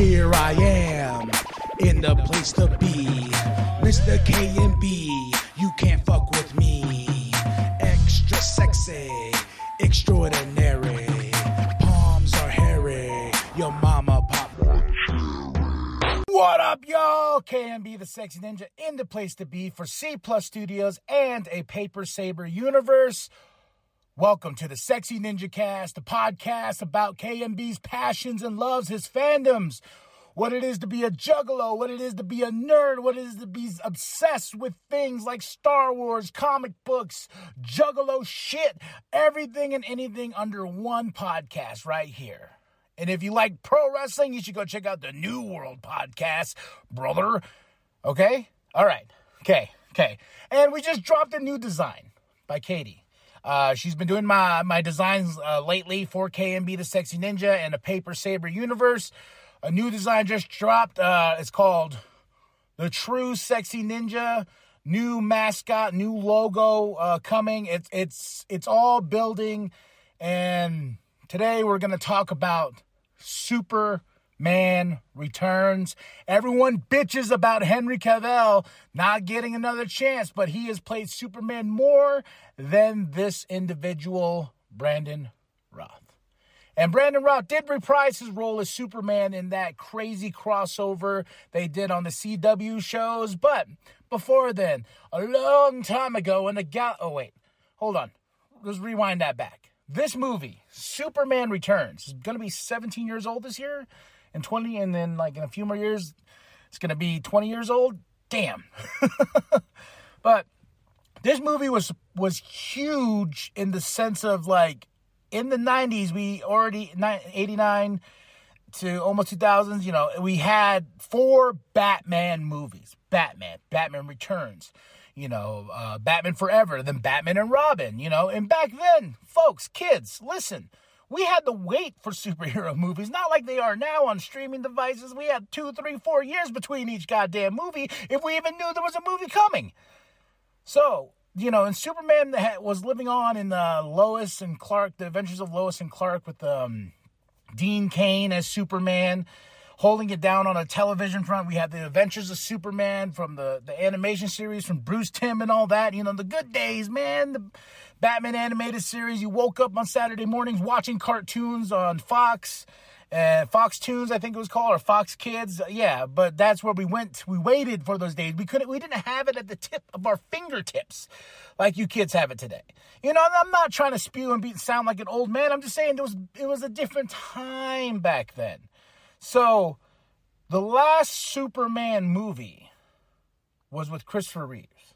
Here I am, in the place to be. Mr. K and B, you can't fuck with me. Extra sexy, extraordinary. Palms are hairy, your mama pop. What up, y'all? KMB the Sexy Ninja in the place to be for C Plus Studios and a Paper Saber universe. Welcome to the Sexy Ninja Cast, the podcast about KMB's passions and loves, his fandoms, what it is to be a juggalo, what it is to be a nerd, what it is to be obsessed with things like Star Wars, comic books, juggalo shit, everything and anything under one podcast right here. And if you like pro wrestling, you should go check out the New World podcast, brother. Okay? All right. Okay. Okay. And we just dropped a new design by Katie. Uh, she's been doing my my designs uh, lately for KMB the Sexy Ninja and the Paper Saber Universe. A new design just dropped. Uh, it's called the True Sexy Ninja. New mascot, new logo uh, coming. It's it's it's all building, and today we're gonna talk about Superman returns. Everyone bitches about Henry Cavill not getting another chance, but he has played Superman more than this individual, Brandon Routh. And Brandon Routh did reprise his role as Superman in that crazy crossover they did on the CW shows. But before then, a long time ago, in the gal. Oh, wait. Hold on. Let's rewind that back. This movie, Superman Returns, is going to be 17 years old this year and 20, and then like in a few more years, it's going to be 20 years old. Damn. but this movie was was huge in the sense of like in the 90s we already 89 to almost 2000s you know we had four batman movies batman batman returns you know uh, batman forever then batman and robin you know and back then folks kids listen we had to wait for superhero movies. Not like they are now on streaming devices. We had two three four years between each goddamn movie if we even knew there was a movie coming. So you know, and Superman was living on in uh, Lois and Clark, the Adventures of Lois and Clark, with um, Dean Cain as Superman, holding it down on a television front. We had the Adventures of Superman from the the animation series from Bruce Timm and all that. You know, the good days, man. The Batman animated series. You woke up on Saturday mornings watching cartoons on Fox uh, Fox Tunes, I think it was called, or Fox Kids. Yeah, but that's where we went. We waited for those days. We couldn't. We didn't have it at the tip of our fingertips, like you kids have it today. You know, I'm not trying to spew and be, sound like an old man. I'm just saying it was it was a different time back then. So, the last Superman movie was with Christopher Reeves.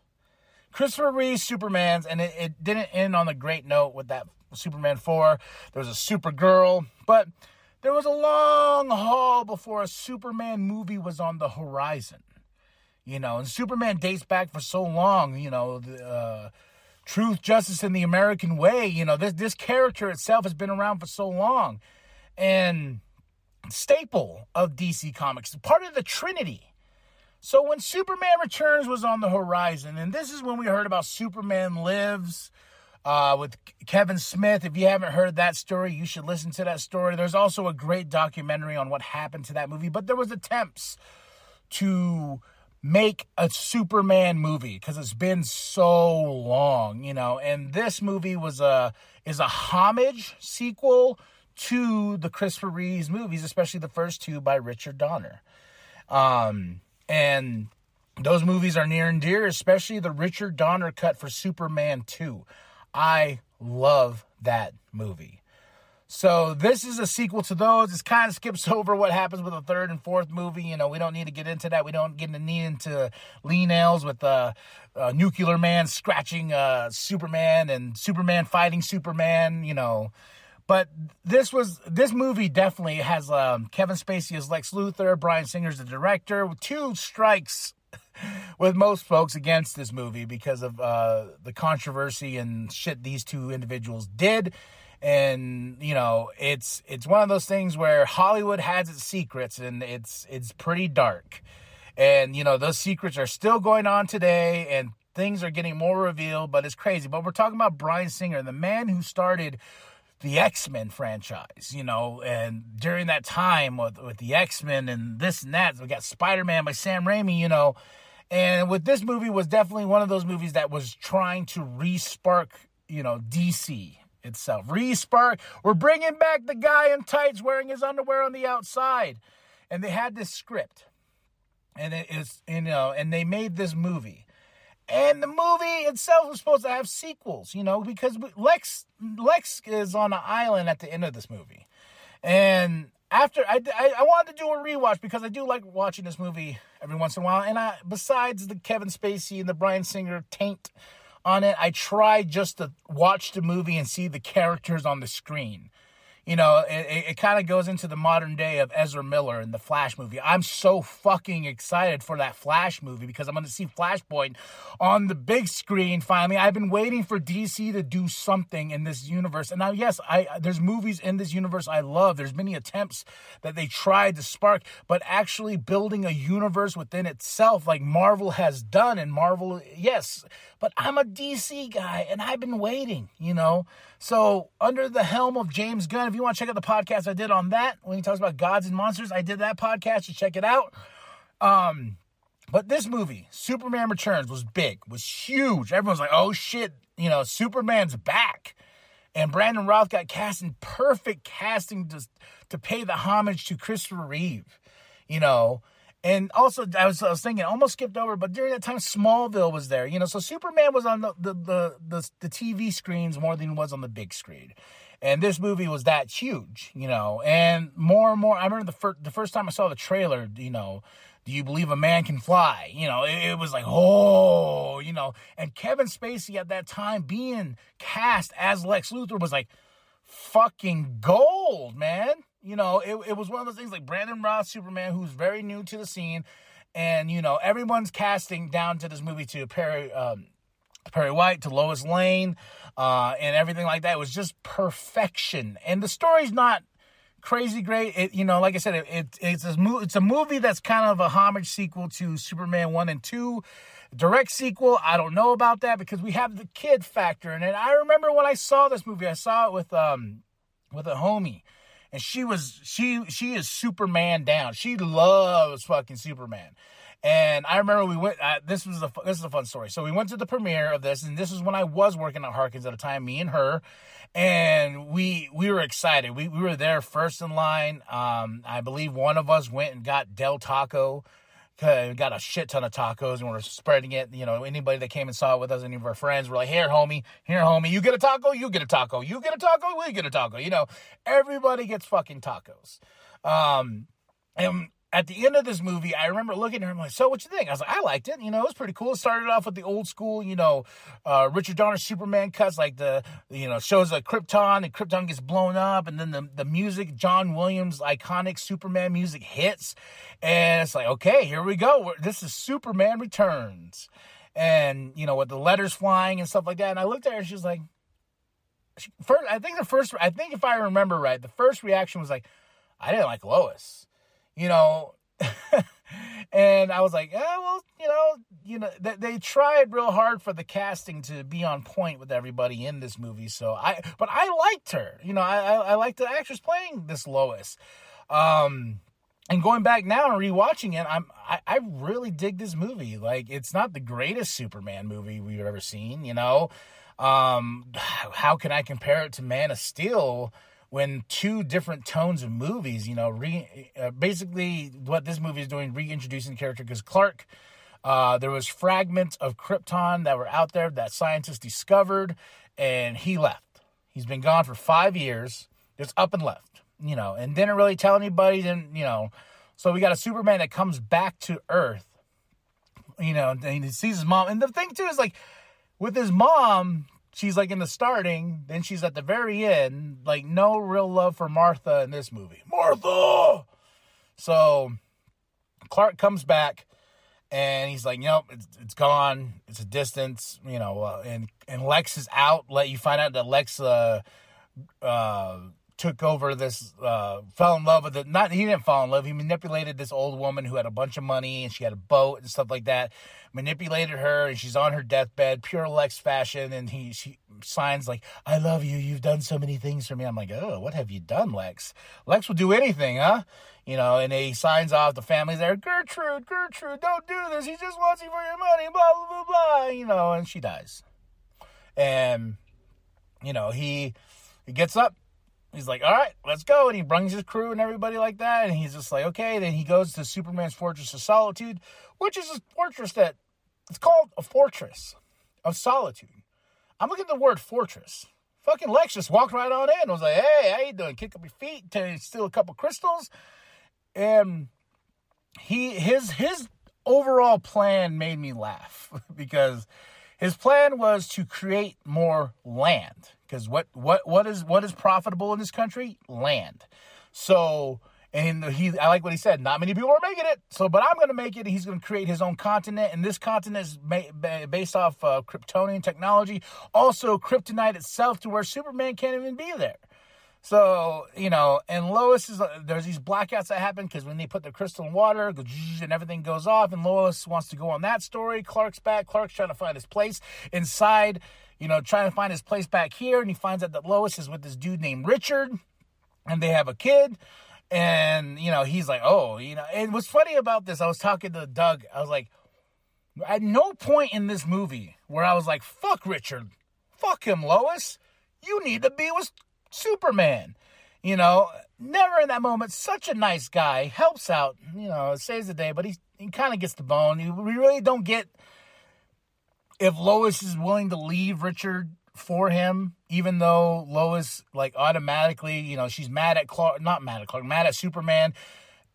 Christopher Reeves Superman's, and it, it didn't end on a great note with that Superman 4. There was a Supergirl, but there was a long haul before a Superman movie was on the horizon. You know, and Superman dates back for so long, you know, the, uh, truth, justice, and the American way. You know, this this character itself has been around for so long, and staple of DC Comics, part of the Trinity. So when Superman Returns was on the horizon, and this is when we heard about Superman Lives, uh, with Kevin Smith. If you haven't heard that story, you should listen to that story. There's also a great documentary on what happened to that movie, but there was attempts to make a Superman movie because it's been so long, you know. And this movie was a is a homage sequel to the Christopher Reeves movies, especially the first two by Richard Donner. Um, and those movies are near and dear, especially the Richard Donner cut for Superman 2. I love that movie. So this is a sequel to those. It kind of skips over what happens with the third and fourth movie. You know, we don't need to get into that. We don't get into into Lee nails with uh, uh, Nuclear Man scratching uh, Superman and Superman fighting Superman. You know, but this was this movie definitely has um, Kevin Spacey as Lex Luthor, Bryan Singer's the director. Two strikes with most folks against this movie because of uh, the controversy and shit these two individuals did. And you know, it's it's one of those things where Hollywood has its secrets, and it's it's pretty dark. And you know, those secrets are still going on today, and things are getting more revealed. But it's crazy. But we're talking about Bryan Singer, the man who started the X-Men franchise, you know, and during that time with, with the X-Men and this and that, we got Spider-Man by Sam Raimi, you know, and with this movie was definitely one of those movies that was trying to re-spark, you know, DC itself. Re-spark. We're bringing back the guy in tights wearing his underwear on the outside. And they had this script. And it is, you know, and they made this movie. And the movie itself was supposed to have sequels, you know, because Lex Lex is on an island at the end of this movie. And after I, I, I, wanted to do a rewatch because I do like watching this movie every once in a while. And I, besides the Kevin Spacey and the Bryan Singer taint on it, I tried just to watch the movie and see the characters on the screen you know, it, it kind of goes into the modern day of Ezra Miller in the Flash movie. I'm so fucking excited for that Flash movie because I'm going to see Flashpoint on the big screen finally. I've been waiting for DC to do something in this universe. And now, yes, I there's movies in this universe I love. There's many attempts that they tried to spark, but actually building a universe within itself like Marvel has done. And Marvel, yes, but I'm a DC guy and I've been waiting, you know. So, under the helm of James Gunn, if you want to check out the podcast I did on that, when he talks about gods and monsters, I did that podcast. to check it out. Um, but this movie, Superman Returns, was big, was huge. Everyone's like, oh shit, you know, Superman's back. And Brandon Routh got cast in perfect casting to, to pay the homage to Christopher Reeve, you know. And also, I was, I was thinking, almost skipped over, but during that time, Smallville was there. You know, so Superman was on the, the, the, the, the TV screens more than he was on the big screen. And this movie was that huge, you know. And more and more, I remember the, fir- the first time I saw the trailer, you know, do you believe a man can fly? You know, it, it, was like, oh, you know. And Kevin Spacey at that time being cast as Lex Luthor was like fucking gold, man. You know, it, it was one of those things like Brandon Routh, Superman, who's very new to the scene. And, you know, everyone's casting down to this movie to Perry, um, Perry White, to Lois Lane, uh, and everything like that. It was just perfection. And the story's not crazy great. It, you know, like I said, it, it, it's a it's a movie that's kind of a homage sequel to Superman one and two. Direct sequel, I don't know about that because we have the kid factor in it. I remember when I saw this movie, I saw it with um with a homie, and she was she she is Superman down. She loves fucking Superman. And I remember we went. Uh, this was a this is a fun story. So we went to the premiere of this, and this is when I was working at Harkins at the time. Me and her, and we we were excited. We we were there first in line. Um, I believe one of us went and got Del Taco got a shit ton of tacos and we're spreading it. You know, anybody that came and saw it with us, any of our friends, were like, here, homie, here, homie, you get a taco, you get a taco, you get a taco, we get a taco. You know, everybody gets fucking tacos. Um, and at the end of this movie, I remember looking at her. And I'm like, "So, what you think?" I was like, "I liked it. You know, it was pretty cool." It started off with the old school, you know, uh, Richard Donner Superman cuts, like the, you know, shows a Krypton and Krypton gets blown up, and then the the music, John Williams' iconic Superman music hits, and it's like, okay, here we go. This is Superman Returns, and you know, with the letters flying and stuff like that. And I looked at her, and she was like, she, first, I think the first, I think if I remember right, the first reaction was like, I didn't like Lois you know, and I was like, yeah, well, you know, you know, they, they, tried real hard for the casting to be on point with everybody in this movie. So I, but I liked her. You know, I I, I liked the actress playing this Lois. Um, and going back now and rewatching it, I'm I, I really dig this movie. Like, it's not the greatest Superman movie we've ever seen. You know, um, how can I compare it to Man of Steel? When two different tones of movies, you know, re, uh, basically what this movie is doing, reintroducing the character because Clark, uh, there was fragments of Krypton that were out there that scientists discovered, and he left. He's been gone for five years, just up and left, you know, and didn't really tell anybody. Didn't you know? So we got a Superman that comes back to Earth, you know, and he sees his mom. And the thing too is like with his mom, she's like in the starting, then she's at the very end. Like no real love for Martha in this movie. Martha. So Clark comes back and he's like, "Nope, it's, it's gone. It's a distance, you know." Uh, and and Lex is out. Let you find out that Lex uh, uh, took over this, uh, fell in love with it. Not he didn't fall in love. He manipulated this old woman who had a bunch of money and she had a boat and stuff like that. Manipulated her and she's on her deathbed, pure Lex fashion. And he she signs like, "I love you. You've done so many things for me." I'm like, "Oh, what have you done, Lex? Lex will do anything, huh?" You know, and he signs off. The family's there. Gertrude, Gertrude, don't do this. He just wants you for your money. Blah blah blah blah. You know, and she dies. And you know he he gets up he's like, all right, let's go. And he brings his crew and everybody like that. And he's just like, okay. Then he goes to Superman's Fortress of Solitude, which is a fortress that it's called a fortress of solitude. I'm looking at the word fortress. Fucking Lex just walked right on in. and was like, hey, how you doing? Kick up your feet, to steal a couple crystals. And he his his overall plan made me laugh because his plan was to create more land because what what what is what is profitable in this country? Land. So and he I like what he said. Not many people are making it. So, but I'm going to make it. He's going to create his own continent, and this continent is ma- based off uh, Kryptonian technology, also kryptonite itself, to where Superman can't even be there. So, you know, and Lois is, there's these blackouts that happen because when they put the crystal in water, and everything goes off, and Lois wants to go on that story. Clark's back. Clark's trying to find his place inside, you know, trying to find his place back here. And he finds out that Lois is with this dude named Richard, and they have a kid. And, you know, he's like, oh, you know, and what's funny about this, I was talking to Doug, I was like, at no point in this movie where I was like, fuck Richard, fuck him, Lois. You need to be with Superman. You know, never in that moment. Such a nice guy, helps out. You know, saves the day, but he he kind of gets the bone. We really don't get if Lois is willing to leave Richard for him, even though Lois like automatically, you know, she's mad at Clark, not mad at Clark, mad at Superman.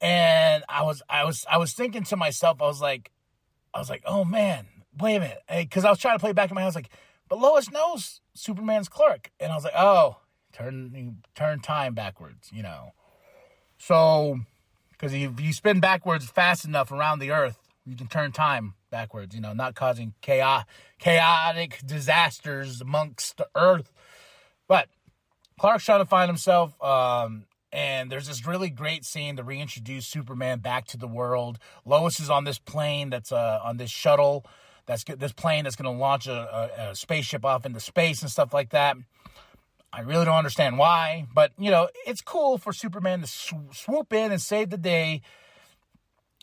And I was, I was, I was thinking to myself, I was like, I was like, oh man, wait a minute, because I was trying to play back in my head. I was like, but Lois knows Superman's Clark, and I was like, oh, turn turn time backwards, you know. So, because if you spin backwards fast enough around the Earth, you can turn time backwards, you know, not causing chaos, chaotic disasters amongst the Earth. But Clark's trying to find himself, um, and there's this really great scene to reintroduce Superman back to the world. Lois is on this plane that's uh, on this shuttle. That's this plane that's going to launch a, a, a spaceship off into space and stuff like that. I really don't understand why, but you know, it's cool for Superman to sw- swoop in and save the day.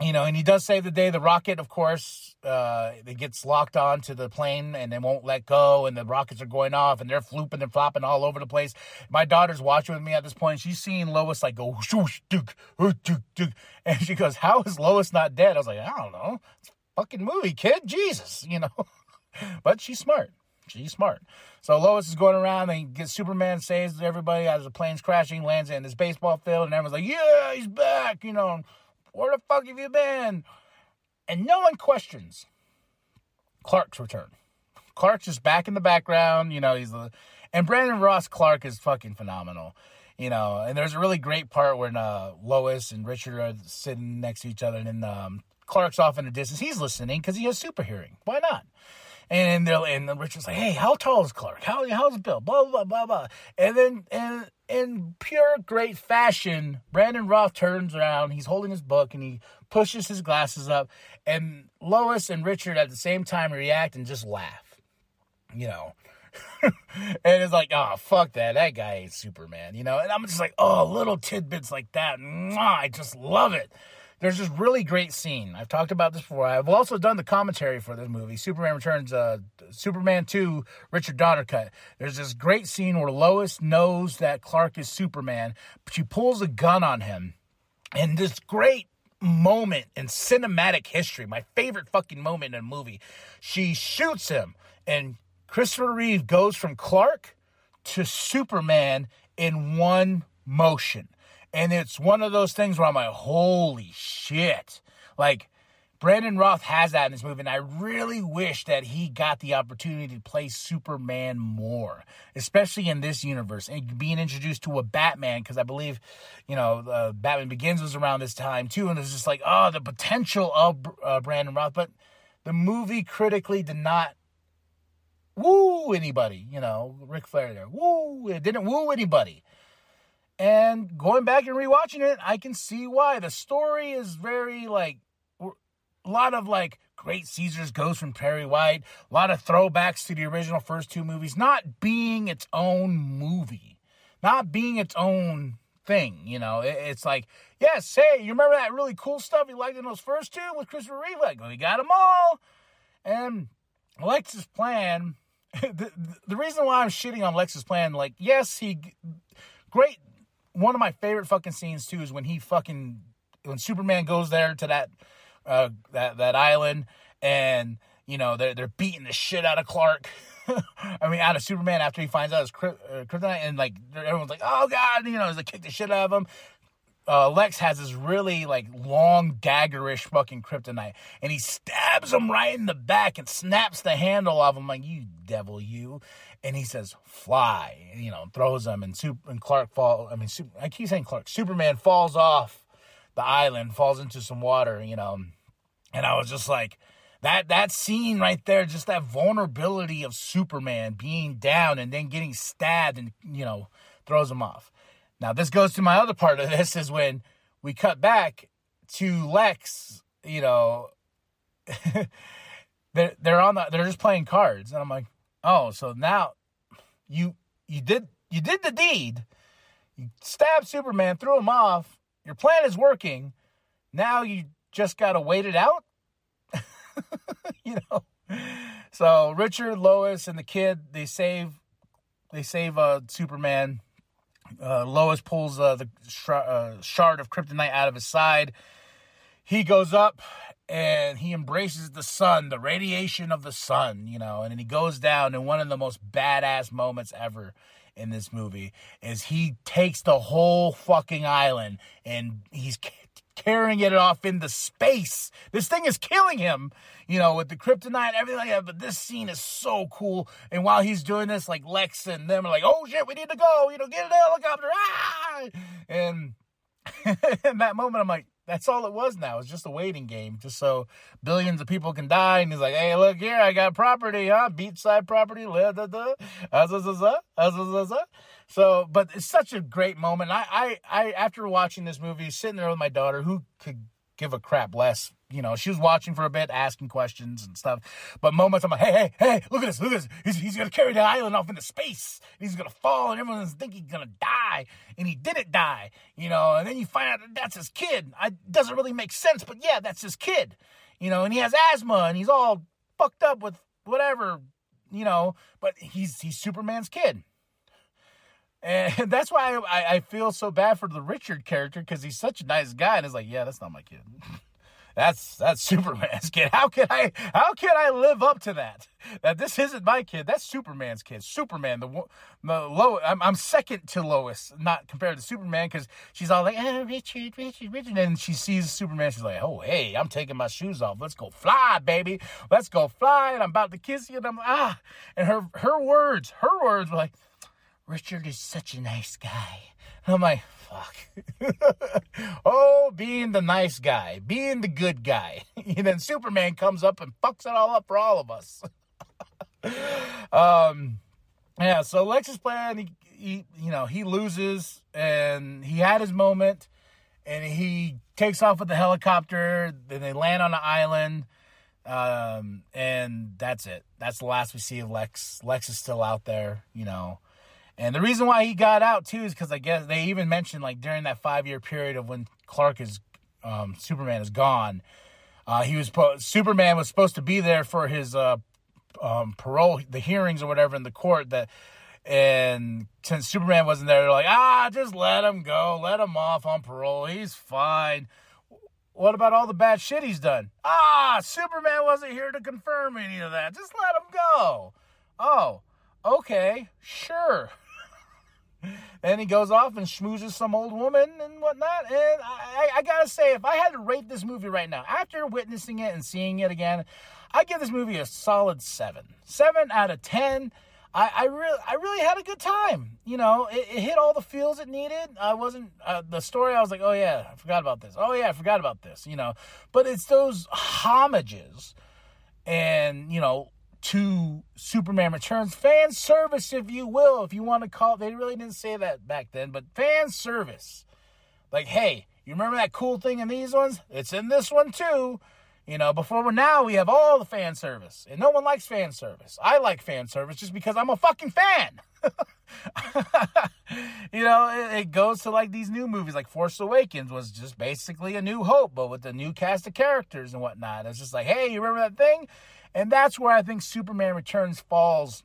You know, and he does save the day. The rocket, of course, uh, it gets locked onto the plane and they won't let go, and the rockets are going off and they're flooping and flopping all over the place. My daughter's watching with me at this point. She's seeing Lois like go whoosh, duk, duk, duk, and she goes, "How is Lois not dead?" I was like, "I don't know. It's a fucking movie, kid. Jesus, you know." but she's smart. She's smart. So Lois is going around and gets Superman saves everybody as the plane's crashing, lands in this baseball field, and everyone's like, "Yeah, he's back!" You know, where the fuck have you been? And no one questions Clark's return. Clark's just back in the background. You know, he's the and Brandon Ross Clark is fucking phenomenal. You know, and there's a really great part when uh, Lois and Richard are sitting next to each other, and then um, Clark's off in the distance. He's listening because he has super hearing. Why not? And they're and Richard's like, hey, how tall is Clark? How how's Bill? Blah blah blah blah. And then and in pure great fashion, Brandon Routh turns around. He's holding his book and he pushes his glasses up. And Lois and Richard at the same time react and just laugh. You know. and it's like, oh fuck that, that guy ain't Superman, you know. And I'm just like, oh, little tidbits like that, Mwah, I just love it. There's this really great scene. I've talked about this before. I've also done the commentary for this movie, Superman Returns, uh, Superman 2, Richard Donner cut. There's this great scene where Lois knows that Clark is Superman, but she pulls a gun on him. And this great moment in cinematic history, my favorite fucking moment in a movie, she shoots him, and Christopher Reeve goes from Clark to Superman in one motion. And it's one of those things where I'm like, holy shit. Like, Brandon Routh has that in this movie, and I really wish that he got the opportunity to play Superman more, especially in this universe, and being introduced to a Batman, because I believe, you know, uh, Batman Begins was around this time too, and it's just like, oh, the potential of uh, Brandon Routh, but the movie critically did not woo anybody, you know, Ric Flair there, woo, it didn't woo anybody. And going back and rewatching it, I can see why. The story is very like a lot of like great Caesar's Ghost from Perry White, a lot of throwbacks to the original first two movies, not being its own movie, not being its own thing. You know, it's like, yes, hey, you remember that really cool stuff you liked in those first two with Christopher Reeve? Like, we got them all. And Alexis Plan, the, the reason why I'm shitting on Alexis Plan, like, yes, he, great. One of my favorite fucking scenes too is when he fucking, when Superman goes there to that, uh, that, that island and, you know, they're, they're beating the shit out of Clark. I mean, out of Superman after he finds out his uh, kryptonite, and like everyone's like, "Oh God," you know, he's like kick the shit out of him. Uh, Lex has this really like long daggerish fucking kryptonite, and he stabs him right in the back and snaps the handle off him like, "You devil, you!" And he says, "Fly," you know, throws him, and Super and Clark fall. I mean, Super, I keep saying Clark. Superman falls off the island, falls into some water, you know, and I was just like that that scene right there, just that vulnerability of Superman being down and then getting stabbed and you know throws him off. Now this goes to my other part of this is when we cut back to Lex, you know, they're they're on the they're just playing cards, and I'm like, oh, so now you you did you did the deed, you stabbed Superman, threw him off. Your plan is working. Now you just gotta wait it out. you know. So Richard, Lois, and the kid they save they save uh, Superman. Uh, Lois pulls uh, the sh- uh, shard of kryptonite out of his side. He goes up and he embraces the sun, the radiation of the sun, you know, and then he goes down. And one of the most badass moments ever in this movie is he takes the whole fucking island and he's carrying it off into space. This thing is killing him, you know, with the kryptonite everything like that. But this scene is so cool. And while he's doing this, like Lex and them are like, oh shit, we need to go, you know, get an helicopter. Ah! And in that moment, I'm like, that's all it was now. It's just a waiting game, just so billions of people can die. And he's like, hey, look here, I got property, huh? Beachside property. So, but it's such a great moment. I, I, I, after watching this movie, sitting there with my daughter, who could give a crap less? You know, she was watching for a bit, asking questions and stuff. But moments, I'm like, hey, hey, hey, look at this, look at this. He's, he's gonna carry the island off into space. He's gonna fall, and everyone's thinking he's gonna die, and he didn't die. You know, and then you find out that that's his kid. It doesn't really make sense, but yeah, that's his kid. You know, and he has asthma, and he's all fucked up with whatever. You know, but he's he's Superman's kid. And that's why I, I feel so bad for the Richard character because he's such a nice guy. And it's like, yeah, that's not my kid. That's that's Superman's kid. How can I how can I live up to that? That this isn't my kid. That's Superman's kid. Superman, the the low. I'm, I'm second to Lois, not compared to Superman, because she's all like, oh, Richard, Richard, Richard, and she sees Superman. She's like, oh, hey, I'm taking my shoes off. Let's go fly, baby. Let's go fly. And I'm about to kiss you. And I'm ah, and her her words, her words were like, Richard is such a nice guy. I'm like, fuck. oh, being the nice guy, being the good guy. and then Superman comes up and fucks it all up for all of us. um, yeah, so Lex's plan, he, he, you know, he loses and he had his moment and he takes off with the helicopter. Then they land on an island. Um, and that's it. That's the last we see of Lex. Lex is still out there, you know. And the reason why he got out too is because I guess they even mentioned like during that five year period of when Clark is um, Superman is gone, uh, he was Superman was supposed to be there for his uh, um, parole, the hearings or whatever in the court that. And since Superman wasn't there, they're like, ah, just let him go, let him off on parole. He's fine. What about all the bad shit he's done? Ah, Superman wasn't here to confirm any of that. Just let him go. Oh, okay, sure. and he goes off and schmoozes some old woman and whatnot. And I, I, gotta say, if I had to rate this movie right now, after witnessing it and seeing it again, I give this movie a solid seven. Seven out of ten. I, I really, I really had a good time. You know, it, it hit all the feels it needed. I wasn't uh, the story. I was like, oh yeah, I forgot about this. Oh yeah, I forgot about this. You know, but it's those homages, and you know, to Superman Returns. Fan service, if you will, if you want to call it. They really didn't say that back then, but fan service. Like, hey, you remember that cool thing in these ones? It's in this one too. You know, before now we have all the fan service, and no one likes fan service. I like fan service just because I'm a fucking fan. you know, it, it, goes to like these new movies, like Force Awakens was just basically a New Hope, but with a new cast of characters and whatnot. It's just like, hey, you remember that thing? And that's where I think Superman Returns falls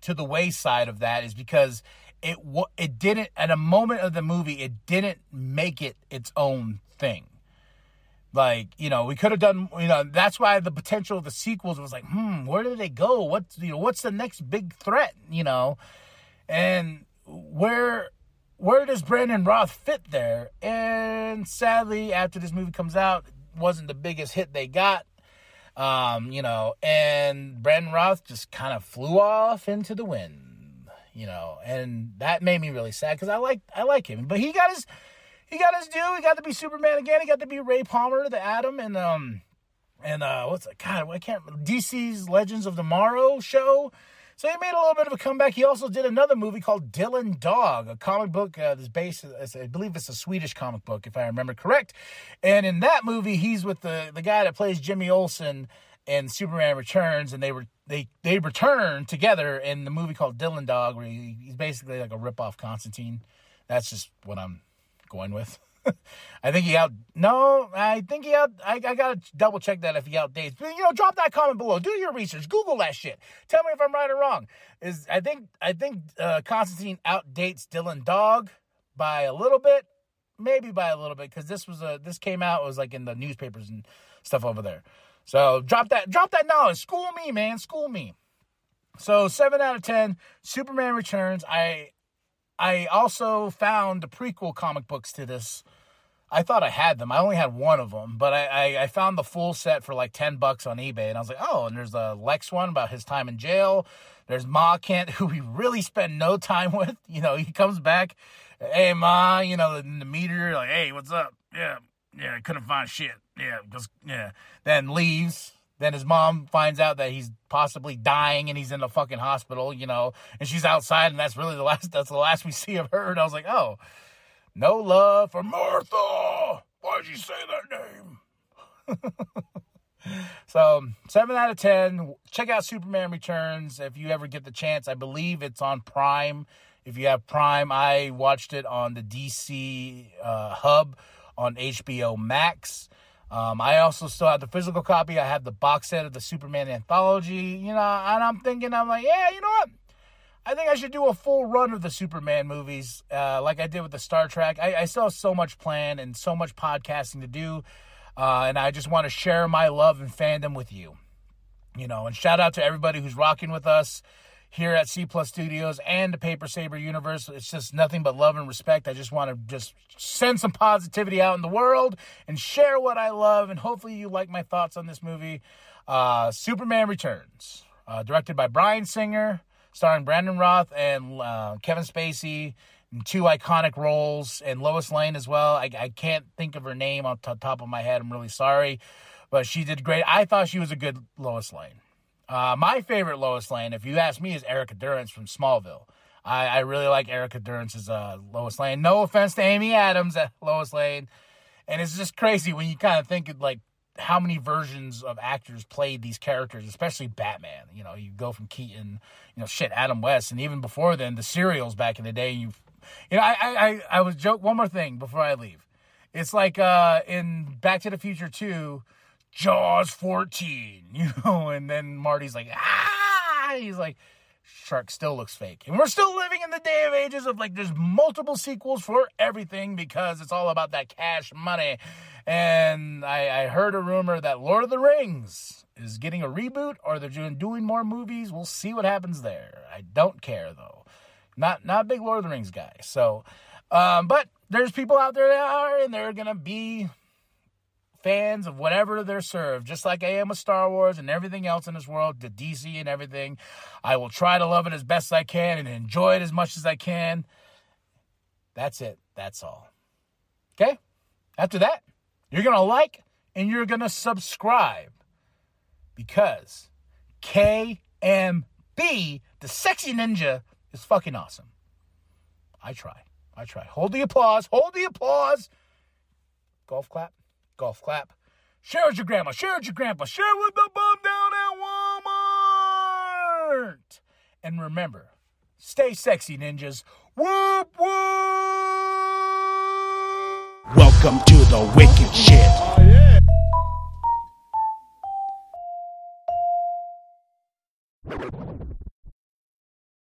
to the wayside of that is because it it didn't at a moment of the movie it didn't make it its own thing. Like you know, we could have done you know that's why the potential of the sequels was like, hmm, where did they go? What's you know what's the next big threat? You know, and where where does Brandon Routh fit there? And sadly, after this movie comes out, wasn't the biggest hit they got. Um, you know, and Brandon Routh just kind of flew off into the wind, you know, and that made me really sad because I like I like him, but he got his he got his due. He got to be Superman again. He got to be Ray Palmer, the Atom, and um and uh what's? God, I can't DC's Legends of Tomorrow show. So he made a little bit of a comeback. He also did another movie called Dylan Dog, a comic book uh, that's based, I believe it's a Swedish comic book, if I remember correct. And in that movie, he's with the, the guy that plays Jimmy Olsen in Superman Returns, and they were they they return together in the movie called Dylan Dog, where he, he's basically like a ripoff Constantine. That's just what I'm going with. I think he out. No, I think he out. I, I gotta double check that if he outdates. But you know, drop that comment below. Do your research. Google that shit. Tell me if I'm right or wrong. Is I think I think uh, Constantine outdates Dylan Dog by a little bit, maybe by a little bit, because this was a this came out it was like in the newspapers and stuff over there. So drop that drop that knowledge. School me, man. School me. So seven out of ten. Superman Returns. I I also found the prequel comic books to this. I thought I had them. I only had one of them, but I, I, I, found the full set for like 10 bucks on eBay. And I was like, oh, and there's a Lex one about his time in jail. There's Ma Kent, who we really spend no time with. You know, he comes back, hey, Ma, you know, in the meter, like, hey, what's up? Yeah, yeah, I couldn't find shit. Yeah, just, yeah. Then leaves then his mom finds out that he's possibly dying and he's in the fucking hospital, you know, and she's outside and that's really the last that's the last we see of her. And I was like, oh, no love for Martha. Why'd you say that name? so seven out of ten. Check out Superman Returns if you ever get the chance. I believe it's on Prime. If you have Prime, I watched it on the DC uh, hub on HBO Max. Um, I also still have the physical copy. I have the box set of the Superman anthology, you know, and I'm thinking, I'm like, yeah, you know what? I think I should do a full run of the Superman movies, uh, like I did with the Star Trek. I, I, still have so much planned and so much podcasting to do, uh, and I just want to share my love and fandom with you. You know, and shout out to everybody who's rocking with us here at C Plus Studios and the Paper Saber universe. It's just nothing but love and respect. I just want to just send some positivity out in the world and share what I love. And hopefully you like my thoughts on this movie. Uh, Superman Returns, uh, directed by Bryan Singer, starring Brandon Routh and uh, Kevin Spacey. Two iconic roles, and Lois Lane as well. I, I can't think of her name on t- top of my head. I'm really sorry, but she did great. I thought she was a good Lois Lane. Uh, my favorite Lois Lane, if you ask me, is Erica Durance from Smallville. I, I really like Erica Durance's uh, Lois Lane. No offense to Amy Adams at Lois Lane. And it's just crazy when you kind of think of like how many versions of actors played these characters, especially Batman. You know, you go from Keaton, you know, shit, Adam West, and even before then, the serials back in the day. You, you know, I, I, I was joke. One more thing before I leave. It's like uh, in Back to the Future 2, Jaws 14, you know, and then Marty's like, ah, he's like, Shark still looks fake. And we're still living in the day of ages of like, there's multiple sequels for everything because it's all about that cash money. And I, I heard a rumor that Lord of the Rings is getting a reboot or they're doing, doing more movies. We'll see what happens there. I don't care though. Not, not a big Lord of the Rings guy. So, um, but there's people out there that are, and they're to be fans of whatever they're served, just like I am with Star Wars and everything else in this world, the DC and everything. I will try to love it as best I can and enjoy it as much as I can. That's it. That's all. Okay? After that, you're going to like and you're going to subscribe because KMB, the sexy ninja, is fucking awesome. I try. I try. Hold the applause. Hold the applause. Golf clap. Golf clap. Share with your grandma. Share with your grandpa. Share with the bum down at Walmart. And remember, stay sexy, ninjas. Whoop, whoop. Welcome to the wicked shit.